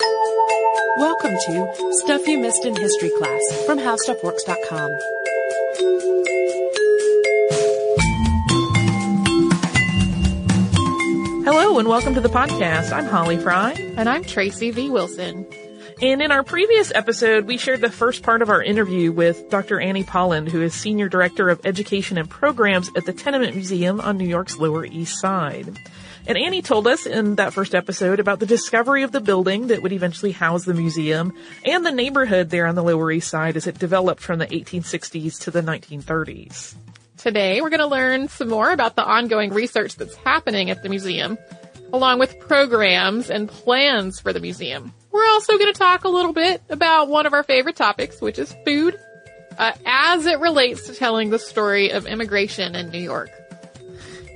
Welcome to Stuff You Missed in History class from HowStuffWorks.com. Hello and welcome to the podcast. I'm Holly Fry. And I'm Tracy V. Wilson. And in our previous episode, we shared the first part of our interview with Dr. Annie Polland, who is Senior Director of Education and Programs at the Tenement Museum on New York's Lower East Side. And Annie told us in that first episode about the discovery of the building that would eventually house the museum and the neighborhood there on the Lower East Side as it developed from the 1860s to the 1930s. Today, we're going to learn some more about the ongoing research that's happening at the museum, along with programs and plans for the museum. We're also going to talk a little bit about one of our favorite topics, which is food, uh, as it relates to telling the story of immigration in New York.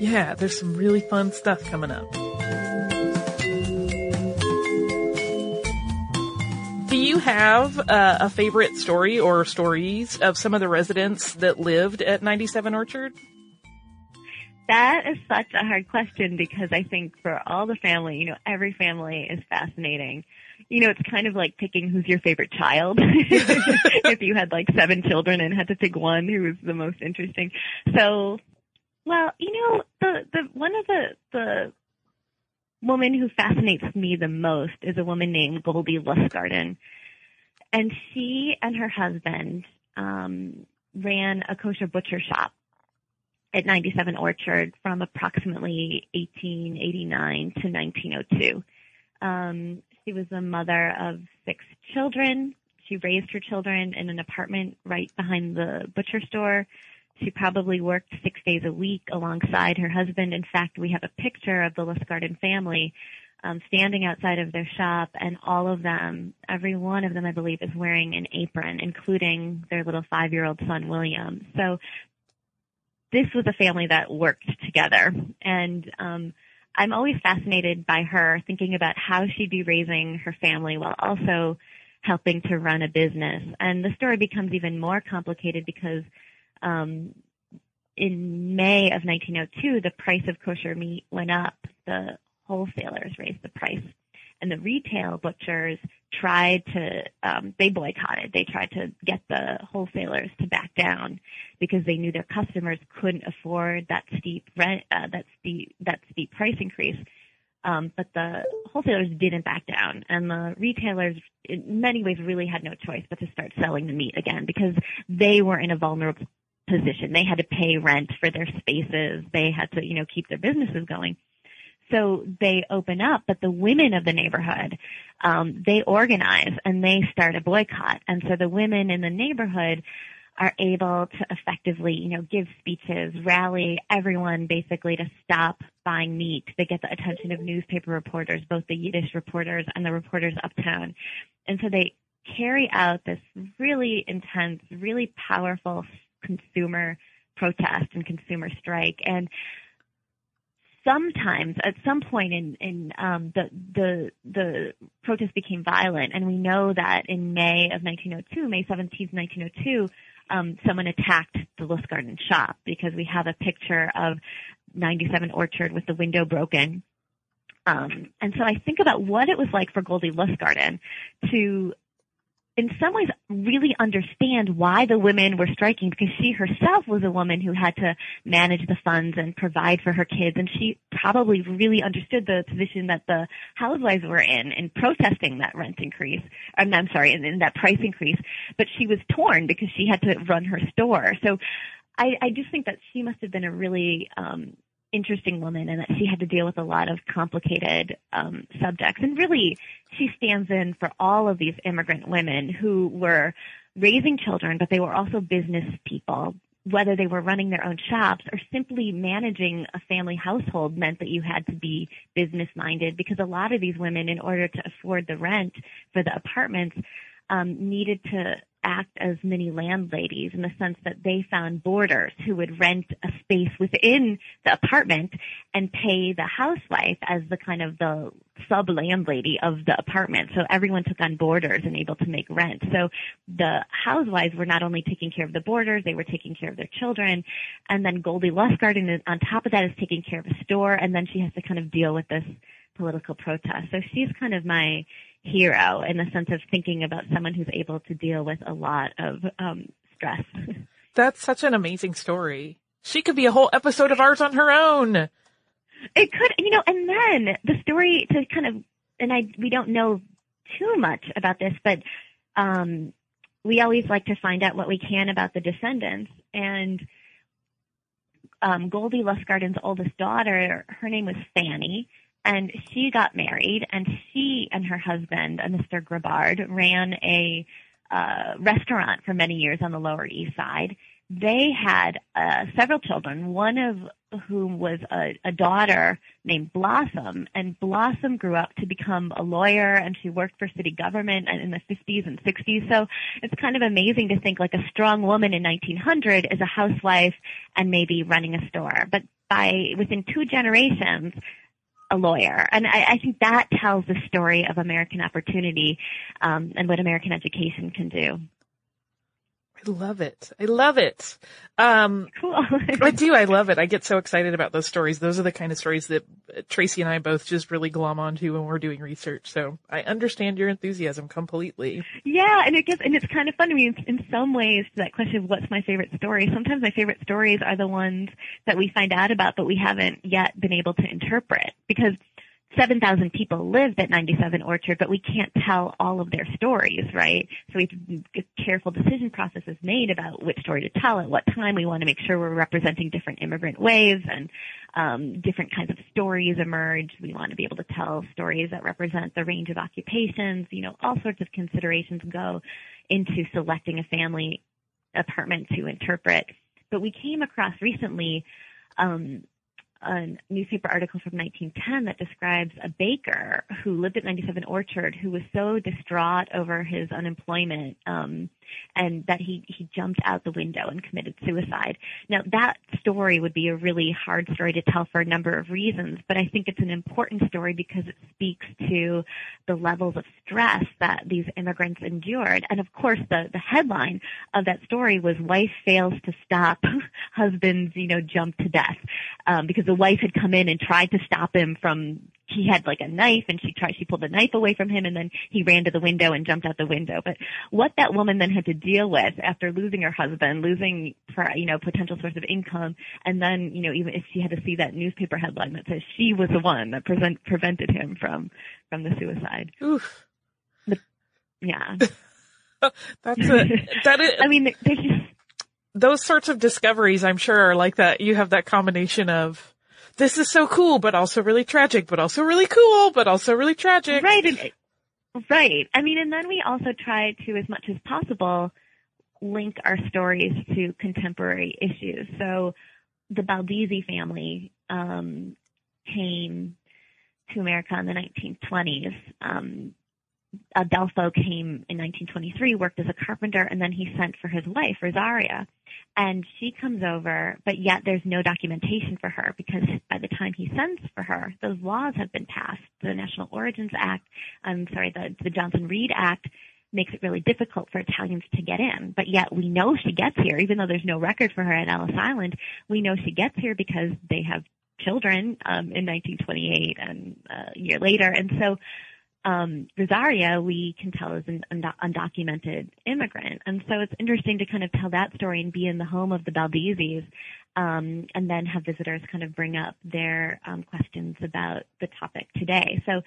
Yeah, there's some really fun stuff coming up. Do you have uh, a favorite story or stories of some of the residents that lived at 97 Orchard? That is such a hard question because I think for all the family, you know, every family is fascinating. You know, it's kind of like picking who's your favorite child. if you had like seven children and had to pick one who was the most interesting. So, well, you know, the, the, one of the, the woman who fascinates me the most is a woman named Goldie Lustgarten. And she and her husband um, ran a kosher butcher shop at 97 Orchard from approximately 1889 to 1902. Um, she was the mother of six children. She raised her children in an apartment right behind the butcher store. She probably worked six days a week alongside her husband. In fact, we have a picture of the Lustgarten family um, standing outside of their shop, and all of them, every one of them, I believe, is wearing an apron, including their little five-year-old son, William. So this was a family that worked together, and um, I'm always fascinated by her, thinking about how she'd be raising her family while also helping to run a business. And the story becomes even more complicated because um, in May of 1902, the price of kosher meat went up. The wholesalers raised the price, and the retail butchers tried to um, they boycotted. They tried to get the wholesalers to back down because they knew their customers couldn't afford that steep rent, uh, that steep that steep price increase. Um, but the wholesalers didn't back down, and the retailers, in many ways, really had no choice but to start selling the meat again because they were in a vulnerable position. They had to pay rent for their spaces. They had to, you know, keep their businesses going. So they open up, but the women of the neighborhood, um, they organize and they start a boycott. And so the women in the neighborhood are able to effectively, you know, give speeches, rally everyone basically to stop buying meat. They get the attention of newspaper reporters, both the Yiddish reporters and the reporters uptown. And so they carry out this really intense, really powerful consumer protest and consumer strike. And sometimes at some point in in um, the the the protest became violent, and we know that in May of 1902, May 17th, 1902, um, someone attacked the Lustgarten shop because we have a picture of 97 Orchard with the window broken. Um, and so I think about what it was like for Goldie Lustgarten to in some ways really understand why the women were striking because she herself was a woman who had to manage the funds and provide for her kids and she probably really understood the position that the housewives were in in protesting that rent increase I'm, I'm sorry in, in that price increase but she was torn because she had to run her store. So I, I just think that she must have been a really um, interesting woman and that she had to deal with a lot of complicated um, subjects. And really, she stands in for all of these immigrant women who were raising children, but they were also business people. Whether they were running their own shops or simply managing a family household meant that you had to be business minded because a lot of these women, in order to afford the rent for the apartments, um, needed to act as mini landladies in the sense that they found boarders who would rent a space within the apartment and pay the housewife as the kind of the sub landlady of the apartment. So everyone took on boarders and able to make rent. So the housewives were not only taking care of the boarders, they were taking care of their children. And then Goldie Lustgarten on top of that is taking care of a store and then she has to kind of deal with this political protest. So she's kind of my hero in the sense of thinking about someone who's able to deal with a lot of um, stress. That's such an amazing story. She could be a whole episode of ours on her own. It could, you know, and then the story to kind of, and I, we don't know too much about this, but, um, we always like to find out what we can about the descendants. And, um, Goldie Lustgarten's oldest daughter, her name was Fanny, and she got married and she and her husband, uh, Mr. Grabard, ran a uh, restaurant for many years on the Lower East Side. They had uh, several children, one of whom was a, a daughter named Blossom, and Blossom grew up to become a lawyer, and she worked for city government in the 50s and 60s. So it's kind of amazing to think like a strong woman in 1900 is a housewife and maybe running a store. But by within two generations, a lawyer. And I, I think that tells the story of American opportunity um, and what American education can do. I love it. I love it. Um, cool. I do. I love it. I get so excited about those stories. Those are the kind of stories that Tracy and I both just really glom onto when we're doing research. So I understand your enthusiasm completely. Yeah, and it gets and it's kind of fun. I mean, in some ways, to that question of what's my favorite story. Sometimes my favorite stories are the ones that we find out about, but we haven't yet been able to interpret because 7,000 people lived at 97 Orchard, but we can't tell all of their stories, right? So we have careful decision processes made about which story to tell at what time. We want to make sure we're representing different immigrant waves and um, different kinds of stories emerge. We want to be able to tell stories that represent the range of occupations. You know, all sorts of considerations go into selecting a family apartment to interpret. But we came across recently um, a newspaper article from 1910 that describes a baker who lived at 97 Orchard who was so distraught over his unemployment um, and that he he jumped out the window and committed suicide. Now that story would be a really hard story to tell for a number of reasons, but I think it's an important story because it speaks to the levels of stress that these immigrants endured. And of course, the the headline of that story was "Wife fails to stop husband's you know jump to death," um, because the wife had come in and tried to stop him from he had like a knife and she tried, she pulled the knife away from him and then he ran to the window and jumped out the window. But what that woman then had to deal with after losing her husband, losing, for you know, potential source of income, and then, you know, even if she had to see that newspaper headline that says she was the one that present, prevented him from, from the suicide. Oof. The, yeah. That's a, that is, I mean, there's just, those sorts of discoveries, I'm sure, are like that. You have that combination of this is so cool, but also really tragic, but also really cool, but also really tragic. Right. And, right. I mean, and then we also try to, as much as possible, link our stories to contemporary issues. So the Baldizzi family um, came to America in the 1920s. Um, Adolfo came in 1923, worked as a carpenter, and then he sent for his wife, Rosaria. And she comes over, but yet there's no documentation for her because by the time he sends for her, those laws have been passed. The National Origins Act, I'm sorry, the, the Johnson-Reed Act makes it really difficult for Italians to get in. But yet we know she gets here, even though there's no record for her at Ellis Island. We know she gets here because they have children um, in 1928 and uh, a year later. And so um, Rosaria, we can tell is an undocumented immigrant. And so it's interesting to kind of tell that story and be in the home of the Baldizzis, um, and then have visitors kind of bring up their um, questions about the topic today. So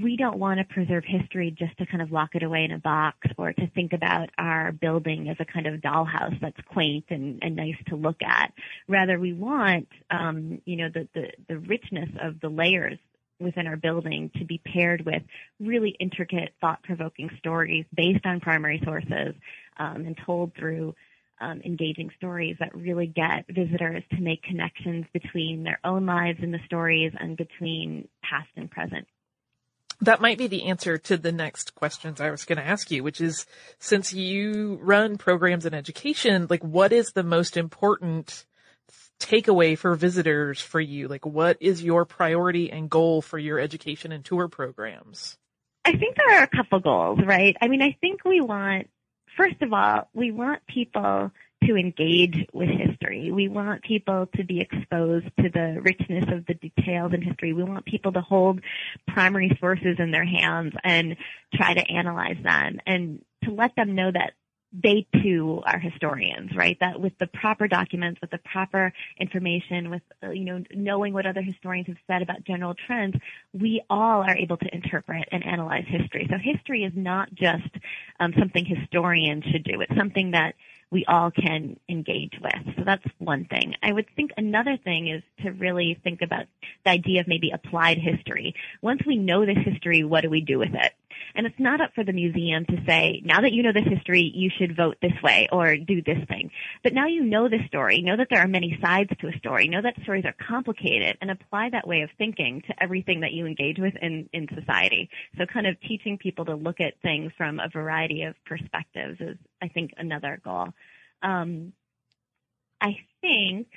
we don't want to preserve history just to kind of lock it away in a box or to think about our building as a kind of dollhouse that's quaint and, and nice to look at. Rather, we want, um, you know, the, the, the richness of the layers within our building to be paired with really intricate, thought-provoking stories based on primary sources um, and told through um, engaging stories that really get visitors to make connections between their own lives and the stories and between past and present. That might be the answer to the next questions I was going to ask you, which is since you run programs in education, like what is the most important takeaway for visitors for you? Like what is your priority and goal for your education and tour programs? I think there are a couple goals, right? I mean, I think we want, first of all, we want people to engage with history. We want people to be exposed to the richness of the details in history. We want people to hold primary sources in their hands and try to analyze them and to let them know that they too are historians, right? That with the proper documents, with the proper information, with, uh, you know, knowing what other historians have said about general trends, we all are able to interpret and analyze history. So history is not just um, something historians should do. It's something that we all can engage with. So that's one thing. I would think another thing is to really think about the idea of maybe applied history. Once we know this history, what do we do with it? And it's not up for the museum to say, now that you know this history, you should vote this way or do this thing. But now you know the story, know that there are many sides to a story, know that stories are complicated, and apply that way of thinking to everything that you engage with in, in society. So kind of teaching people to look at things from a variety of perspectives is, I think, another goal. Um, I think,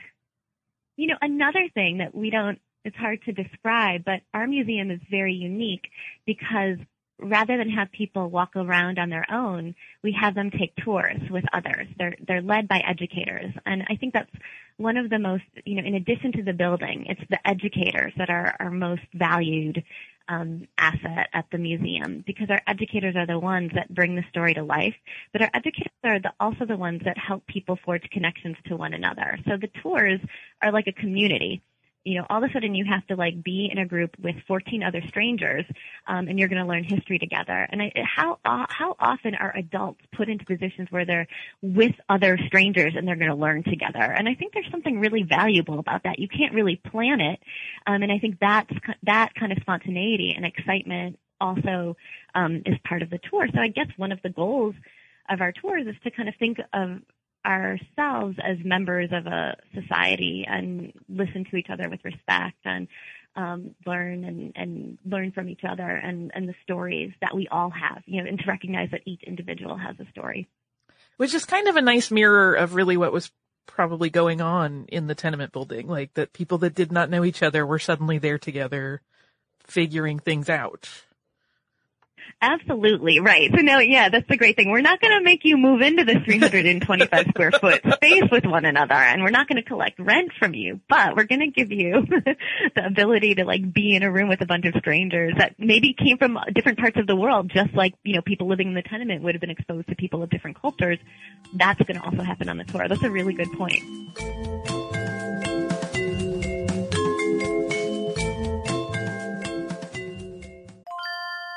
you know, another thing that we don't, it's hard to describe, but our museum is very unique because rather than have people walk around on their own, we have them take tours with others. They're they're led by educators, and I think that's one of the most you know. In addition to the building, it's the educators that are our most valued um, asset at the museum because our educators are the ones that bring the story to life, but our educators are the, also the ones that help people forge connections to one another. So the tours are like a community you know, all of a sudden you have to like be in a group with 14 other strangers, um, and you're going to learn history together. And I, how uh, how often are adults put into positions where they're with other strangers and they're going to learn together? And I think there's something really valuable about that. You can't really plan it, um, and I think that's that kind of spontaneity and excitement also um, is part of the tour. So I guess one of the goals of our tours is to kind of think of ourselves as members of a society and listen to each other with respect and um, learn and, and learn from each other and, and the stories that we all have, you know, and to recognize that each individual has a story. Which is kind of a nice mirror of really what was probably going on in the tenement building. Like that people that did not know each other were suddenly there together figuring things out. Absolutely right. So no, yeah, that's the great thing. We're not going to make you move into the 325 square foot space with one another, and we're not going to collect rent from you. But we're going to give you the ability to like be in a room with a bunch of strangers that maybe came from different parts of the world, just like you know people living in the tenement would have been exposed to people of different cultures. That's going to also happen on the tour. That's a really good point.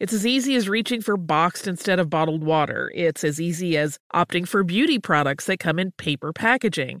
It's as easy as reaching for boxed instead of bottled water. It's as easy as opting for beauty products that come in paper packaging.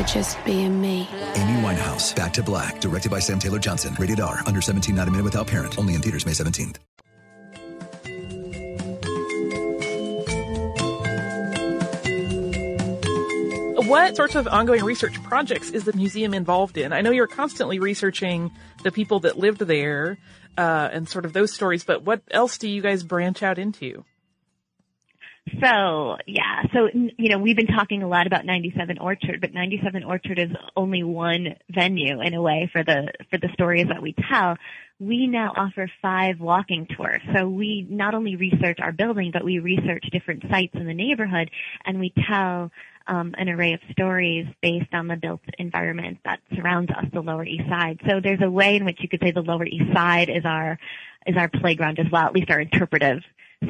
for just being me. Amy Winehouse, Back to Black, directed by Sam Taylor Johnson. Rated R, under 17, not a minute without parent. Only in theaters May 17th. What sorts of ongoing research projects is the museum involved in? I know you're constantly researching the people that lived there uh, and sort of those stories, but what else do you guys branch out into? So yeah, so you know we've been talking a lot about 97 Orchard, but 97 Orchard is only one venue in a way for the for the stories that we tell. We now offer five walking tours. So we not only research our building, but we research different sites in the neighborhood, and we tell um, an array of stories based on the built environment that surrounds us, the Lower East Side. So there's a way in which you could say the Lower East Side is our is our playground as well, at least our interpretive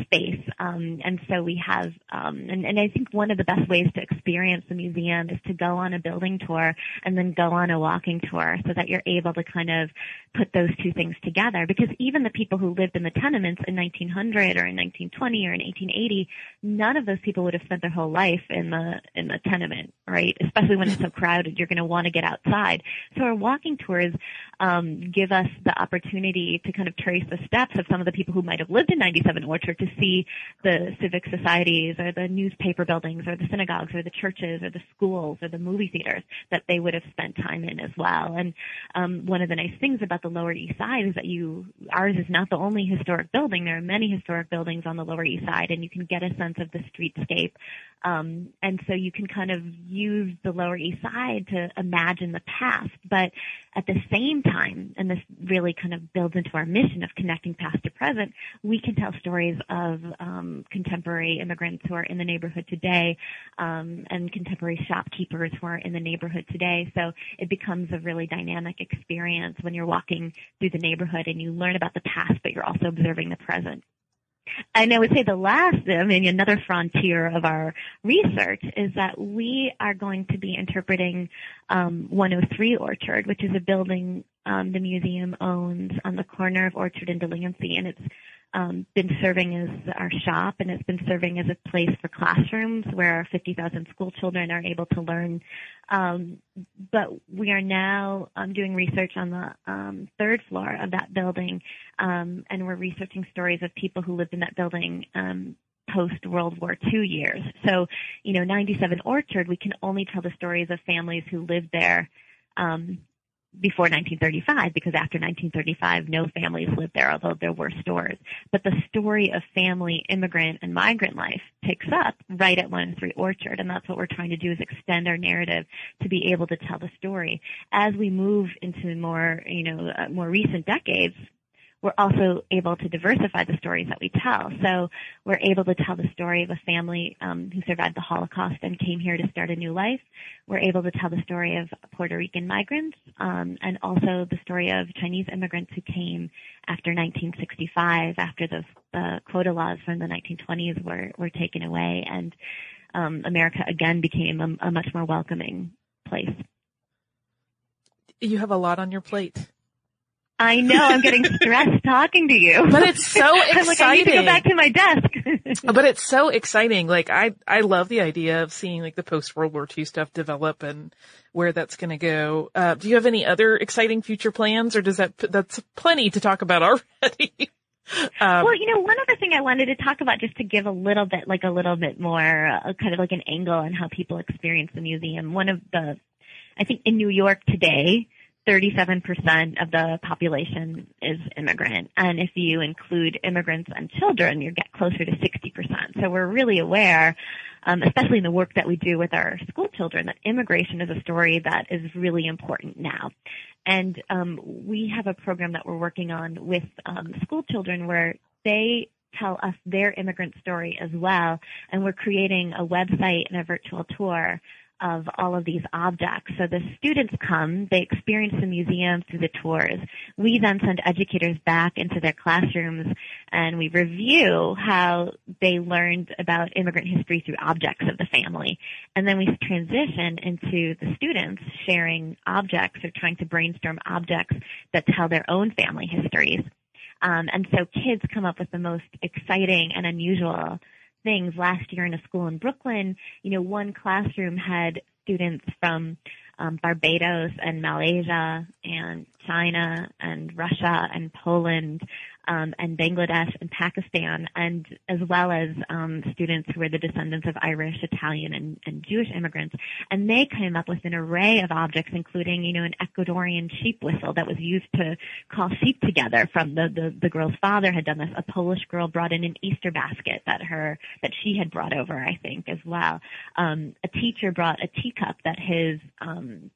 space. Um, and so we have, um, and, and I think one of the best ways to experience the museum is to go on a building tour and then go on a walking tour so that you're able to kind of put those two things together. Because even the people who lived in the tenements in 1900 or in 1920 or in 1880, none of those people would have spent their whole life in the, in the tenement, right? Especially when it's so crowded, you're going to want to get outside. So our walking tours, um, give us the opportunity to kind of trace the steps of some of the people who might have lived in 97 Orchard to see the civic societies or the newspaper buildings or the synagogues or the churches or the schools or the movie theaters that they would have spent time in as well. And um, one of the nice things about the Lower East Side is that you ours is not the only historic building. There are many historic buildings on the Lower East Side, and you can get a sense of the streetscape. Um, and so you can kind of use the Lower East Side to imagine the past, but at the same time, and this really kind of builds into our mission of connecting past to present, we can tell stories of um, contemporary immigrants who are in the neighborhood today um, and contemporary shopkeepers who are in the neighborhood today. So it becomes a really dynamic experience when you're walking through the neighborhood and you learn about the past, but you're also observing the present. And I would say the last, I mean, another frontier of our research is that we are going to be interpreting um, 103 Orchard, which is a building um, the museum owns on the corner of Orchard and Delancey, and it's um, been serving as our shop and it's been serving as a place for classrooms where our 50,000 school children are able to learn. Um, but we are now um, doing research on the um, third floor of that building, um, and we're researching stories of people who lived in that building um, post World War II years. So, you know, 97 Orchard, we can only tell the stories of families who lived there um, before 1935 because after 1935 no families lived there although there were stores. But the story of family immigrant and migrant life picks up right at 103 orchard and that's what we're trying to do is extend our narrative to be able to tell the story. As we move into more you know uh, more recent decades we're also able to diversify the stories that we tell. So we're able to tell the story of a family um, who survived the Holocaust and came here to start a new life. We're able to tell the story of Puerto Rican migrants um, and also the story of Chinese immigrants who came after 1965, after the, the quota laws from the 1920s were, were taken away, and um, America again became a, a much more welcoming place. You have a lot on your plate. I know. I'm getting stressed talking to you. But it's so exciting. I'm like, I need to go back to my desk. but it's so exciting. Like I, I love the idea of seeing like the post World War II stuff develop and where that's going to go. Uh, do you have any other exciting future plans or does that, that's plenty to talk about already? Um, well, you know, one other thing I wanted to talk about just to give a little bit, like a little bit more, uh, kind of like an angle on how people experience the museum. One of the, I think in New York today, 37% of the population is immigrant. And if you include immigrants and children, you get closer to 60%. So we're really aware, um, especially in the work that we do with our school children, that immigration is a story that is really important now. And um, we have a program that we're working on with um, school children where they tell us their immigrant story as well. And we're creating a website and a virtual tour of all of these objects. So the students come, they experience the museum through the tours. We then send educators back into their classrooms and we review how they learned about immigrant history through objects of the family. And then we transition into the students sharing objects or trying to brainstorm objects that tell their own family histories. Um, and so kids come up with the most exciting and unusual things last year in a school in Brooklyn. You know, one classroom had students from um, Barbados and Malaysia and China and Russia and Poland um, and Bangladesh and Pakistan, and as well as um, students who were the descendants of Irish, Italian, and, and Jewish immigrants. And they came up with an array of objects, including, you know, an Ecuadorian sheep whistle that was used to call sheep together. From the the, the girl's father had done this. A Polish girl brought in an Easter basket that her that she had brought over, I think, as well. Um, a teacher brought a teacup that his um,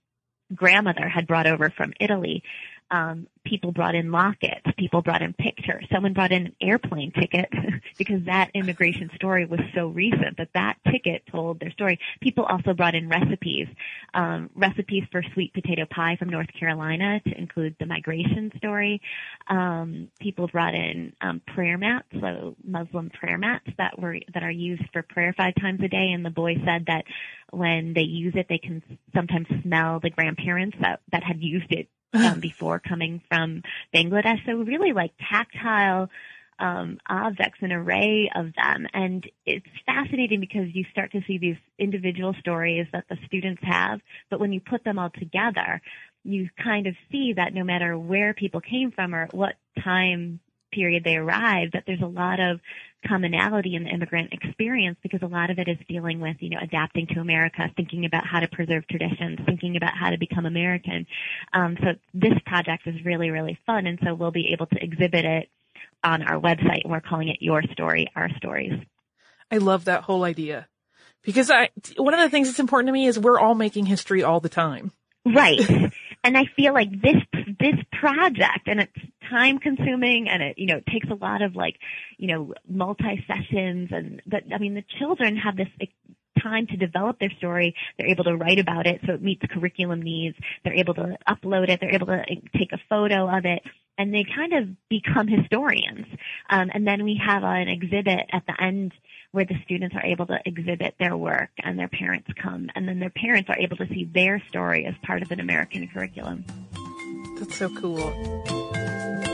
grandmother had brought over from Italy um, people brought in lockets, people brought in pictures, someone brought in an airplane ticket because that immigration story was so recent that that ticket told their story. People also brought in recipes, um, recipes for sweet potato pie from North Carolina to include the migration story. Um, people brought in um, prayer mats, so Muslim prayer mats that were that are used for prayer five times a day. And the boy said that when they use it, they can sometimes smell the grandparents that that had used it um, before coming from Bangladesh. So really like tactile um, objects, an array of them. And it's fascinating because you start to see these individual stories that the students have, but when you put them all together, you kind of see that no matter where people came from or what time period they arrive that there's a lot of commonality in the immigrant experience because a lot of it is dealing with, you know, adapting to America, thinking about how to preserve traditions, thinking about how to become American. Um, so this project is really, really fun, and so we'll be able to exhibit it on our website, and we're calling it Your Story, Our Stories. I love that whole idea because I one of the things that's important to me is we're all making history all the time. Right. and I feel like this this project and it's time consuming and it you know it takes a lot of like you know multi sessions and but I mean the children have this time to develop their story. They're able to write about it so it meets curriculum needs. They're able to upload it. They're able to take a photo of it and they kind of become historians. Um, and then we have an exhibit at the end where the students are able to exhibit their work and their parents come and then their parents are able to see their story as part of an American curriculum. That's so cool. Bye.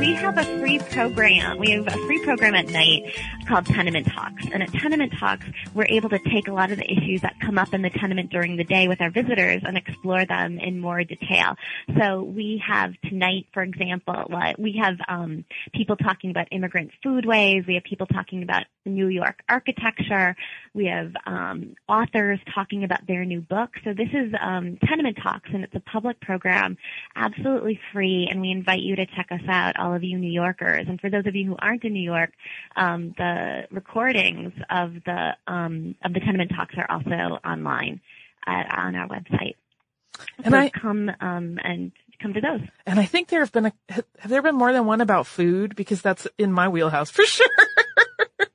We have a free program. We have a free program at night called Tenement Talks. And at Tenement Talks, we're able to take a lot of the issues that come up in the tenement during the day with our visitors and explore them in more detail. So we have tonight, for example, we have um, people talking about immigrant foodways. We have people talking about New York architecture. We have um, authors talking about their new book. So this is um, Tenement Talks, and it's a public program, absolutely free. And we invite you to check us out, all of you New Yorkers. And for those of you who aren't in New York, um, the recordings of the um, of the Tenement Talks are also online at, on our website. And so I- come um, and come to those. And I think there have been a, have there been more than one about food? Because that's in my wheelhouse for sure.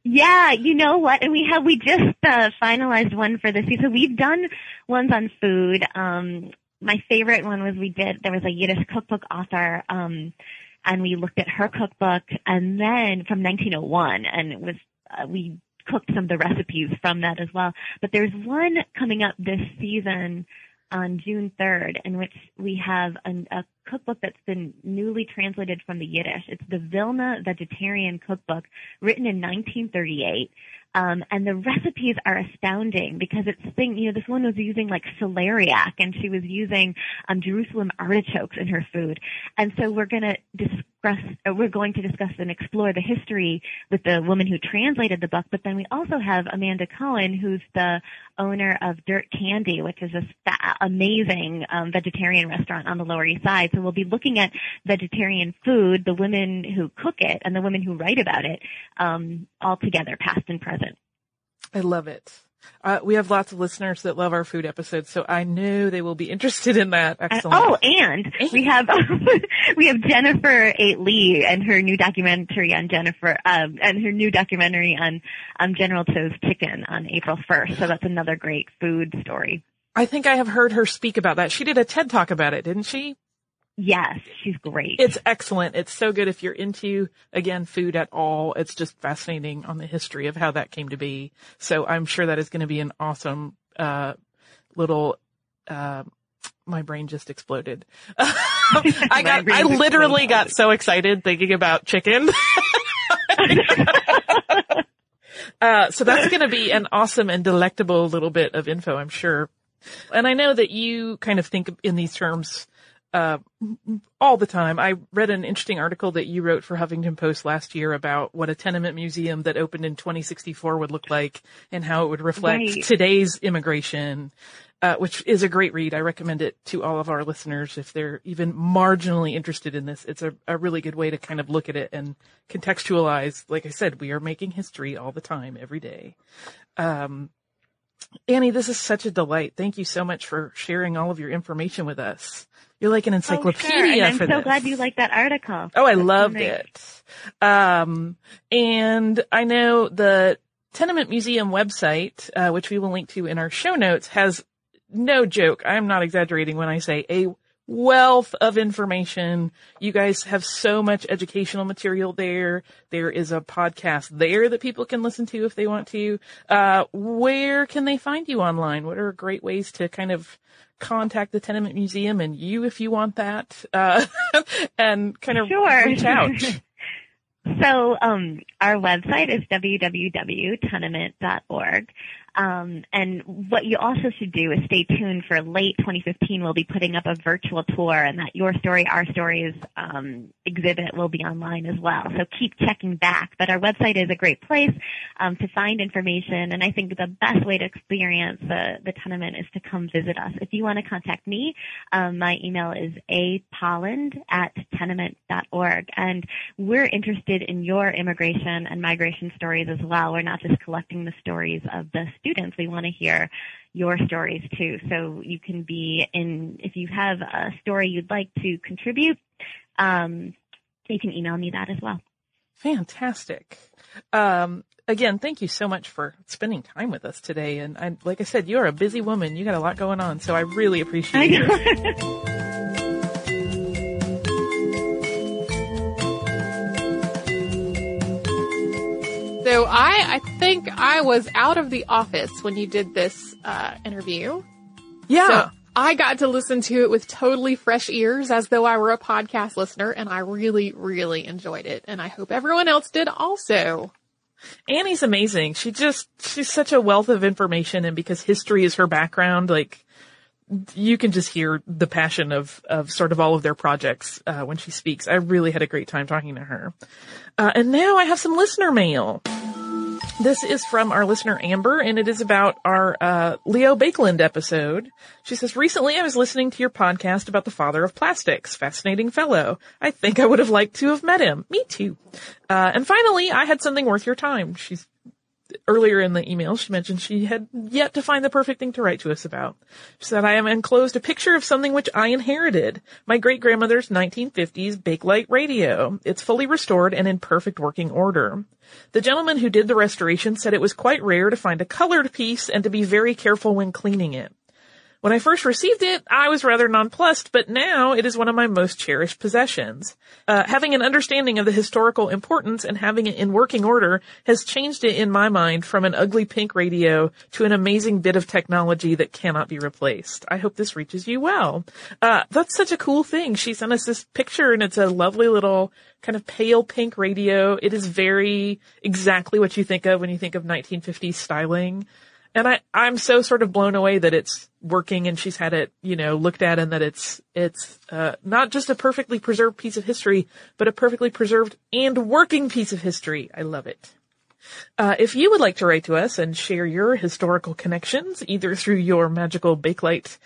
Yeah, you know what? And we have we just uh, finalized one for this season. We've done ones on food. Um, my favorite one was we did. There was a Yiddish cookbook author, um, and we looked at her cookbook, and then from 1901, and it was uh, we cooked some of the recipes from that as well. But there's one coming up this season on June 3rd, in which we have an, a cookbook that's been newly translated from the Yiddish. It's the Vilna Vegetarian Cookbook, written in 1938. Um, and the recipes are astounding because it's thing, you know, this one was using like celeriac and she was using um, Jerusalem artichokes in her food. And so we're going to discuss, uh, we're going to discuss and explore the history with the woman who translated the book. But then we also have Amanda Cohen, who's the owner of Dirt Candy, which is a fa- amazing um, vegetarian restaurant on the Lower East Side. So we'll be looking at vegetarian food, the women who cook it, and the women who write about it, um, all together, past and present. I love it. Uh, we have lots of listeners that love our food episodes, so I know they will be interested in that. Excellent. oh, and we have we have Jennifer Eight Lee and her new documentary on Jennifer um, and her new documentary on um, General Tso's chicken on April first. So that's another great food story. I think I have heard her speak about that. She did a TED talk about it, didn't she? Yes, she's great. It's excellent. It's so good if you're into, again, food at all. It's just fascinating on the history of how that came to be. So I'm sure that is going to be an awesome, uh, little, uh, my brain just exploded. I got, I literally exploded. got so excited thinking about chicken. uh, so that's going to be an awesome and delectable little bit of info, I'm sure. And I know that you kind of think in these terms, uh, all the time. I read an interesting article that you wrote for Huffington Post last year about what a tenement museum that opened in 2064 would look like and how it would reflect Right. today's immigration, uh, which is a great read. I recommend it to all of our listeners if they're even marginally interested in this. It's a, a really good way to kind of look at it and contextualize. Like I said, we are making history all the time, every day. Um, Annie, this is such a delight. Thank you so much for sharing all of your information with us. You're like an Oh, encyclopedia sure. And I'm so this. glad you liked that article. Oh, I That's so loved nice. it. Um, and I know the Tenement Museum website, uh, which we will link to in our show notes, has no joke. I'm not exaggerating when I say a wealth of information. You guys have so much educational material there. There is a podcast there that people can listen to if they want to. Uh, where can they find you online? What are great ways to kind of contact the Tenement Museum and you if you want that, uh, and kind of Sure. reach out? So um, our website is www.tenement.org. Um, and what you also should do is stay tuned for late 2015. We'll be putting up a virtual tour, and that Your Story, Our Stories um, exhibit will be online as well. So keep checking back. But our website is a great place um, to find information, and I think the best way to experience the, the tenement is to come visit us. If you want to contact me, um, my email is apolland at tenement.org, and we're interested in your immigration and migration stories as well. We're not just collecting the stories of the students. We want to hear your stories too. So you can be in, if you have a story you'd like to contribute, um, you can email me that as well. Fantastic. Um, again, thank you so much for spending time with us today. And I, like I said, you're a busy woman. You got a lot going on. So I really appreciate it. So I, I think I was out of the office when you did this uh, interview. Yeah. So I got to listen to it with totally fresh ears as though I were a podcast listener and I really, really enjoyed it. And I hope everyone else did also. Annie's amazing. She just, she's such a wealth of information and because history is her background, like, you can just hear the passion of, of sort of all of their projects, uh, when she speaks. I really had a great time talking to her. Uh, and now I have some listener mail. This is from our listener Amber, and it is about our uh, Leo Baekeland episode. She says, "Recently, I was listening to your podcast about the father of plastics. Fascinating fellow. I think I would have liked to have met him. Me too. Uh, and finally, I had something worth your time." She's earlier in the email, she mentioned she had yet to find the perfect thing to write to us about. She said, I am enclosed a picture of something which I inherited. My great grandmother's 1950s Bakelite radio. It's fully restored and in perfect working order. The gentleman who did the restoration said it was quite rare to find a colored piece and to be very careful when cleaning it. When I first received it, I was rather nonplussed, but now it is one of my most cherished possessions. Uh, having an understanding of the historical importance and having it in working order has changed it in my mind from an ugly pink radio to an amazing bit of technology that cannot be replaced. I hope this reaches you well. Uh, that's such a cool thing. She sent us this picture and it's a lovely little kind of pale pink radio. It is very exactly what you think of when you think of 1950s styling. And I, I'm so sort of blown away that it's working and she's had it, you know, looked at and that it's, it's, uh, not just a perfectly preserved piece of history, but a perfectly preserved and working piece of history. I love it. Uh, if you would like to write to us and share your historical connections, either through your magical Bakelite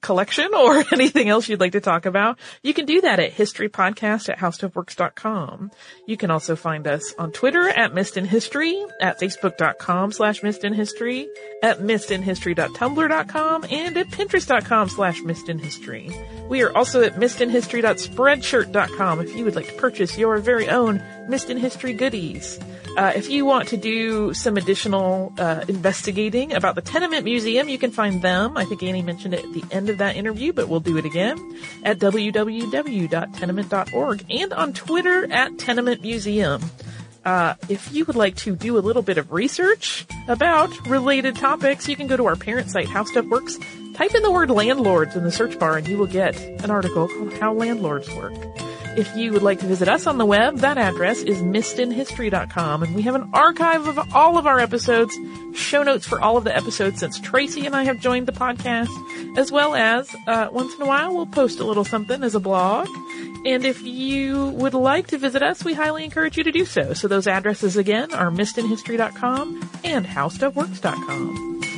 collection or anything else you'd like to talk about, you can do that at historypodcast at howstuffworks.com. You can also find us on Twitter at Missed in History, at facebook.com slash Missed in History, at missedinhistory.tumblr.com, and at pinterest.com slash Missed in History. We are also at missedinhistory.spreadshirt.com if you would like to purchase your very own Missed in History goodies. Uh, if you want to do some additional uh, investigating about the Tenement Museum, you can find them. I think Annie mentioned it at the end of that interview, but we'll do it again at www.tenement.org and on Twitter at Tenement Museum. Uh, if you would like to do a little bit of research about related topics, you can go to our parent site, How Stuff Works. Type in the word landlords in the search bar and you will get an article called How Landlords Work. If you would like to visit us on the web, that address is missedinhistory.com and we have an archive of all of our episodes, show notes for all of the episodes since Tracy and I have joined the podcast, as well as, uh, once in a while we'll post a little something as a blog. And if you would like to visit us, we highly encourage you to do so. So those addresses again are missedinhistory.com and howstuffworks.com.